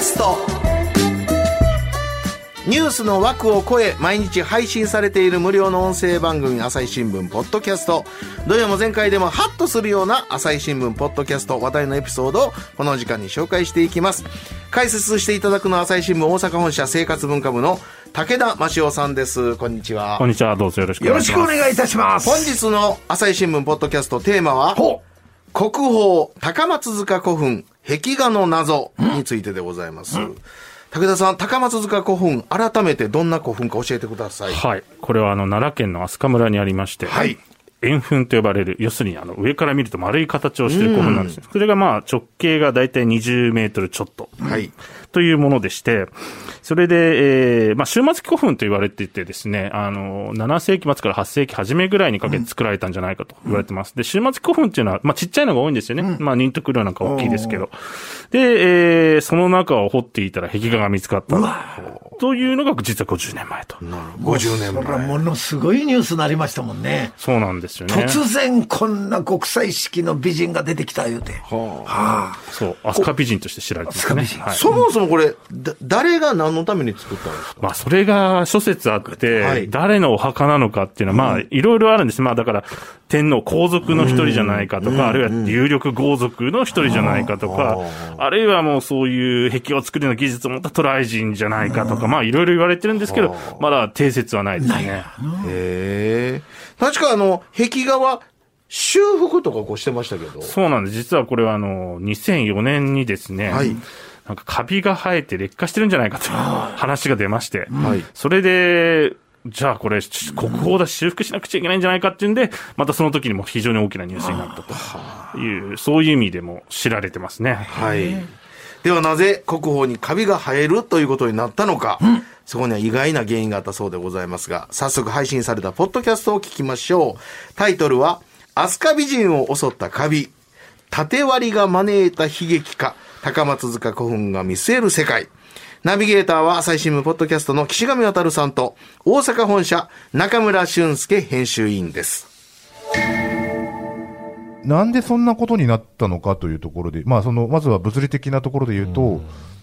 ャスト。ニュースの枠を超え毎日配信されている無料の音声番組朝日新聞ポッドキャスト。土曜も前回でもハッとするような朝日新聞ポッドキャスト話題のエピソードをこの時間に紹介していきます。解説していただくのは朝日新聞大阪本社生活文化部の武田真夫さんです。こんにちは。こんにちは、どうぞよろしくおよろし願いします。くお願いいたします。本日の朝日新聞ポッドキャストテーマはほ国宝高松塚古墳壁画の謎についてでございます、武田さん高松塚古墳改めてどんな古墳か教えてくださいはい。これはあの、奈良県の飛鳥村にありまして、はい円墳と呼ばれる、要するにあの、上から見ると丸い形をしている古墳なんですね。それがまあ、直径がだいたい20メートルちょっと。はいというものでして、それで、えー、まあ、終末期古墳と言われていてですね、あの、7世紀末から8世紀初めぐらいにかけて作られたんじゃないかと言われてます。で、終末期古墳っていうのは、まあ、ちっちゃいのが多いんですよね。まあ、ニントクルーなんか大きいですけど。で、えー、その中を掘っていたら壁画が見つかった。というのが実は50年前と。50年それは前ものすごいニュースになりましたもんね。そうなんですよね。突然こんな国際式の美人が出てきた言うて。はあ。そう、飛鳥美人として知られてますね。飛鳥美人はい。そもそもこれだ誰が何のために作ったんですか？まあ、それが諸説あって、はい。誰のお墓なのかっていうのは、まあ、いろいろあるんです。まあ、だから、天皇皇族の一人じゃないかとか、あるいは有力豪族の一人じゃないかとか、あるいはもうそういう壁画を作るような技術を持った渡来人じゃないかとか、まあ、いろいろ言われてるんですけど、まだ定説はないですね。へえ確かあの壁画は修復とかこうしてましたけど。そうなんです。実はこれはあの、2004年にですね、はいなんかカビが生えて劣化してるんじゃないかという話が出まして、はい。それで、じゃあこれ、国宝だし修復しなくちゃいけないんじゃないかっていうんで、またその時にも非常に大きなニュースになったと。いう、そういう意味でも知られてますね。はい。ではなぜ国宝にカビが生えるということになったのか、そこには意外な原因があったそうでございますが、早速配信されたポッドキャストを聞きましょう。タイトルは、飛鳥美人を襲ったカビ、縦割りが招いた悲劇か、高松塚古墳が見据える世界。ナビゲーターは朝日新聞ポッドキャストの岸上渉さんと、大阪本社中村俊介編集委員です。なんでそんなことになったのかというところで、まあその、まずは物理的なところで言うと、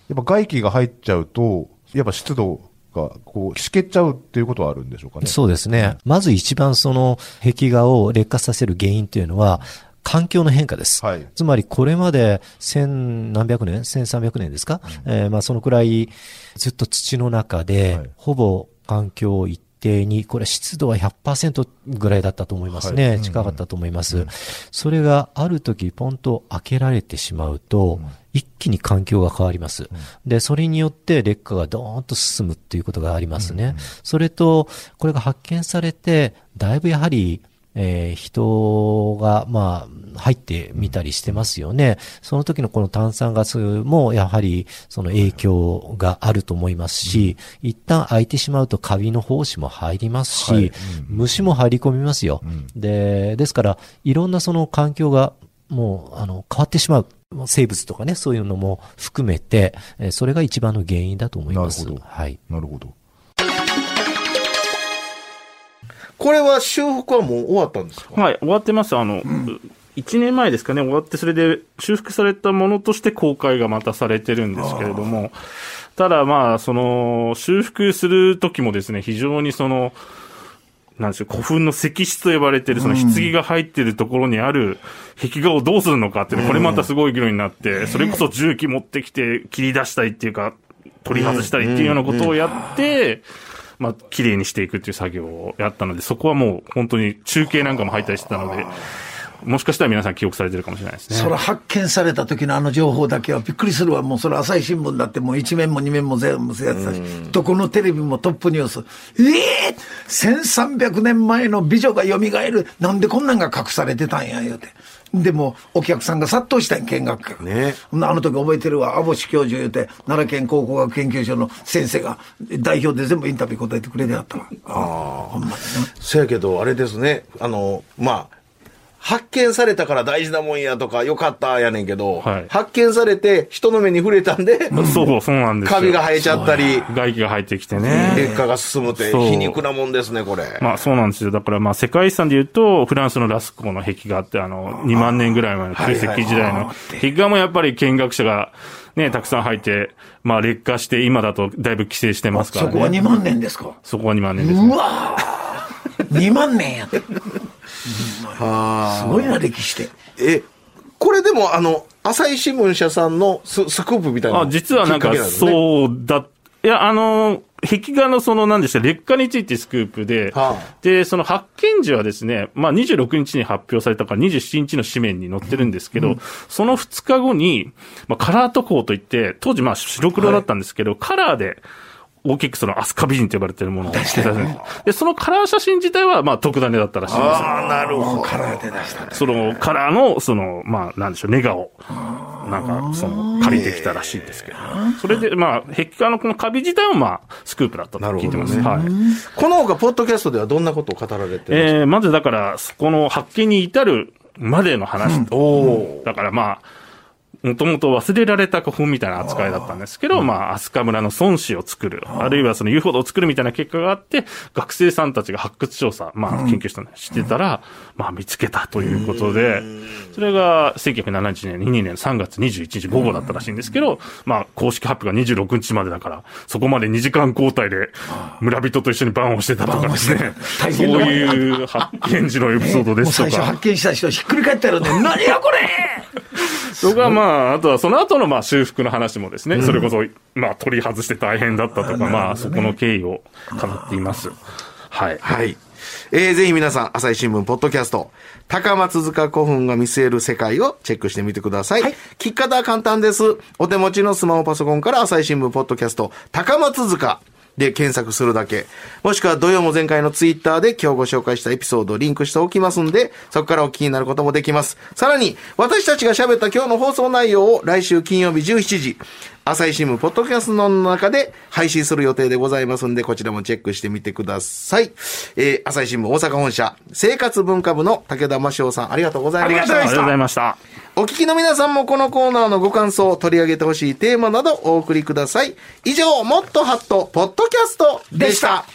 やっぱ外気が入っちゃうと、やっぱ湿度が、こう、しけっちゃうっていうことはあるんでしょうかね。そうですね。まず一番その壁画を劣化させる原因というのは、環境の変化です。はい。つまりこれまで千何百年？千三百年ですか、えーまあそのくらいずっと土の中で、はい。ほぼ環境を一定に、これ湿度は100%ぐらいだったと思いますね。はい。近かったと思います。それがある時ポンと開けられてしまうと、一気に環境が変わります。で、それによって劣化がドーンと進むっていうことがありますね。それと、これが発見されて、だいぶやはり、えー人が、まあ、入ってみたりしてますよね。その時のこの炭酸ガスも、やはり、その影響があると思いますし、一旦開いてしまうとカビの胞子も入りますし、はい虫も入り込みますよ。で、ですから、いろんなその環境が、もう、あの、変わってしまう。生物とかね、そういうのも含めて、えーそれが一番の原因だと思います。なるほどはい。なるほど。これは修復はもう終わったんですか？はい、終わってます。あの、1年前ですかね、終わって、それで修復されたものとして公開がまたされてるんですけれども、ただまあ、その、修復する時もですね、非常にその、なんでしょう、古墳の石室と呼ばれてる、その棺が入ってるところにある壁画をどうするのかっていうの、これまたすごい議論になって、それこそ重機持ってきて切り出したりっていうか、取り外したりっていうようなことをやって、まあ、綺麗にしていくっていう作業をやったので、そこはもう本当に中継なんかも入ったりしてたので、もしかしたら皆さん記憶されてるかもしれないですね。それ発見された時のあの情報だけはびっくりするわ。もうそれ朝日新聞だってもう一面も二面も全部やってたし、どこのテレビもトップニュース。ええ1300年前の美女が蘇る。なんでこんなんが隠されてたんや、言うて。でも、お客さんが殺到したんや見学客。ねあの時覚えてるわ、網干教授言うて、奈良県考古学研究所の先生が、代表で全部インタビュー答えてくれてやったわ。ああ、ほんまにな。そやけど、あれですね、あの、まあ、発見されたから大事なもんやとか、よかったやねんけど、はい発見されて人の目に触れたんで、そう、そうなんですよ。カビが生えちゃったり、外気が入ってきてね。劣化が進むって皮肉なもんですね、これ。まあそうなんですよ。だからまあ世界遺産で言うと、フランスのラスコーの壁画あって、あの、2万年ぐらい前の旧石器時代の壁画もやっぱり見学者がね、たくさん入って、まあ劣化して、今だとだいぶ規制してますからね。そこは2万年ですか？そこは2万年ですね。うわー2万年やって。はすごいな、歴史で。え、これでも、あの、朝日新聞社さんのススクープみたいなあ、実はなんか、そうだ、いや、あの、壁画のその、なんでした、劣化についてスクープで、はあ。で、その発見時はですね、まあ26日に発表されたから27日の紙面に載ってるんですけど、その2日後に、まあカラー渡航といって、当時まあ白黒だったんですけど、カラーで、大きくそのアスカ美人と呼ばれてるものをしてたんですで、そのカラー写真自体はまあ特ダネだったらしいんですよ。ああ、なるほど。カラーで出したね。そのカラーの、その、まあ、なんでしょう、ネガを、なんか、その、借りてきたらしいんですけど。それで、まあ、壁画のこのカビ自体も、まあ、スクープだったと聞いてます。なはい。この他、ポッドキャストではどんなことを語られてるんですか、えー、まずだから、そこの発見に至るまでの話。おおだからまあ、もともと忘れられた古墳みたいな扱いだったんですけど、まあ、飛鳥村の孫子を作る、あ。るいはその遊歩道を作るみたいな結果があって、学生さんたちが発掘調査、まあ、研究したのしてたら、まあ、見つけたということで、それが1970年、2年3月21日午後だったらしいんですけど、まあ、公式発表が26日までだから、そこまで2時間交代で村人と一緒に番をしてたとかですね、そういう発見時のエピソードですとか。最初発見した人ひっくり返ったよね。何やこれそこはまあ、あとはその後のまあ修復の話もですね、それこそ、まあ取り外して大変だったとか、まあそこの経緯を語っています。はい。はい。えー、ぜひ皆さん、朝日新聞ポッドキャスト、高松塚古墳が見据える世界をチェックしてみてください。聞き方は簡単です。お手持ちのスマホパソコンから朝日新聞ポッドキャスト、高松塚で検索するだけ。もしくは土曜も前回のツイッターで今日ご紹介したエピソードをリンクしておきますんで、そこからお聞きになることもできます。さらに、私たちが喋った今日の放送内容を来週金曜日17時、朝日新聞ポッドキャストの中で配信する予定でございますんで、こちらもチェックしてみてください。えー、朝日新聞大阪本社、生活文化部の武田真翔さん、ありがとうございました。ありがとうございました。お聞きの皆さんもこのコーナーのご感想、取り上げてほしいテーマなどお送りください。以上、もっとハット、ポッドキャストでした。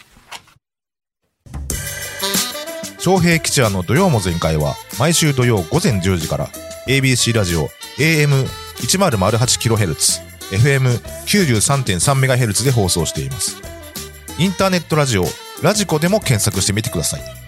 昌平吉也の土曜も全開は毎週土曜午前10時から ABC ラジオ AM1008kHz FM93.3MHz で放送していますインターネットラジオラジコでも検索してみてください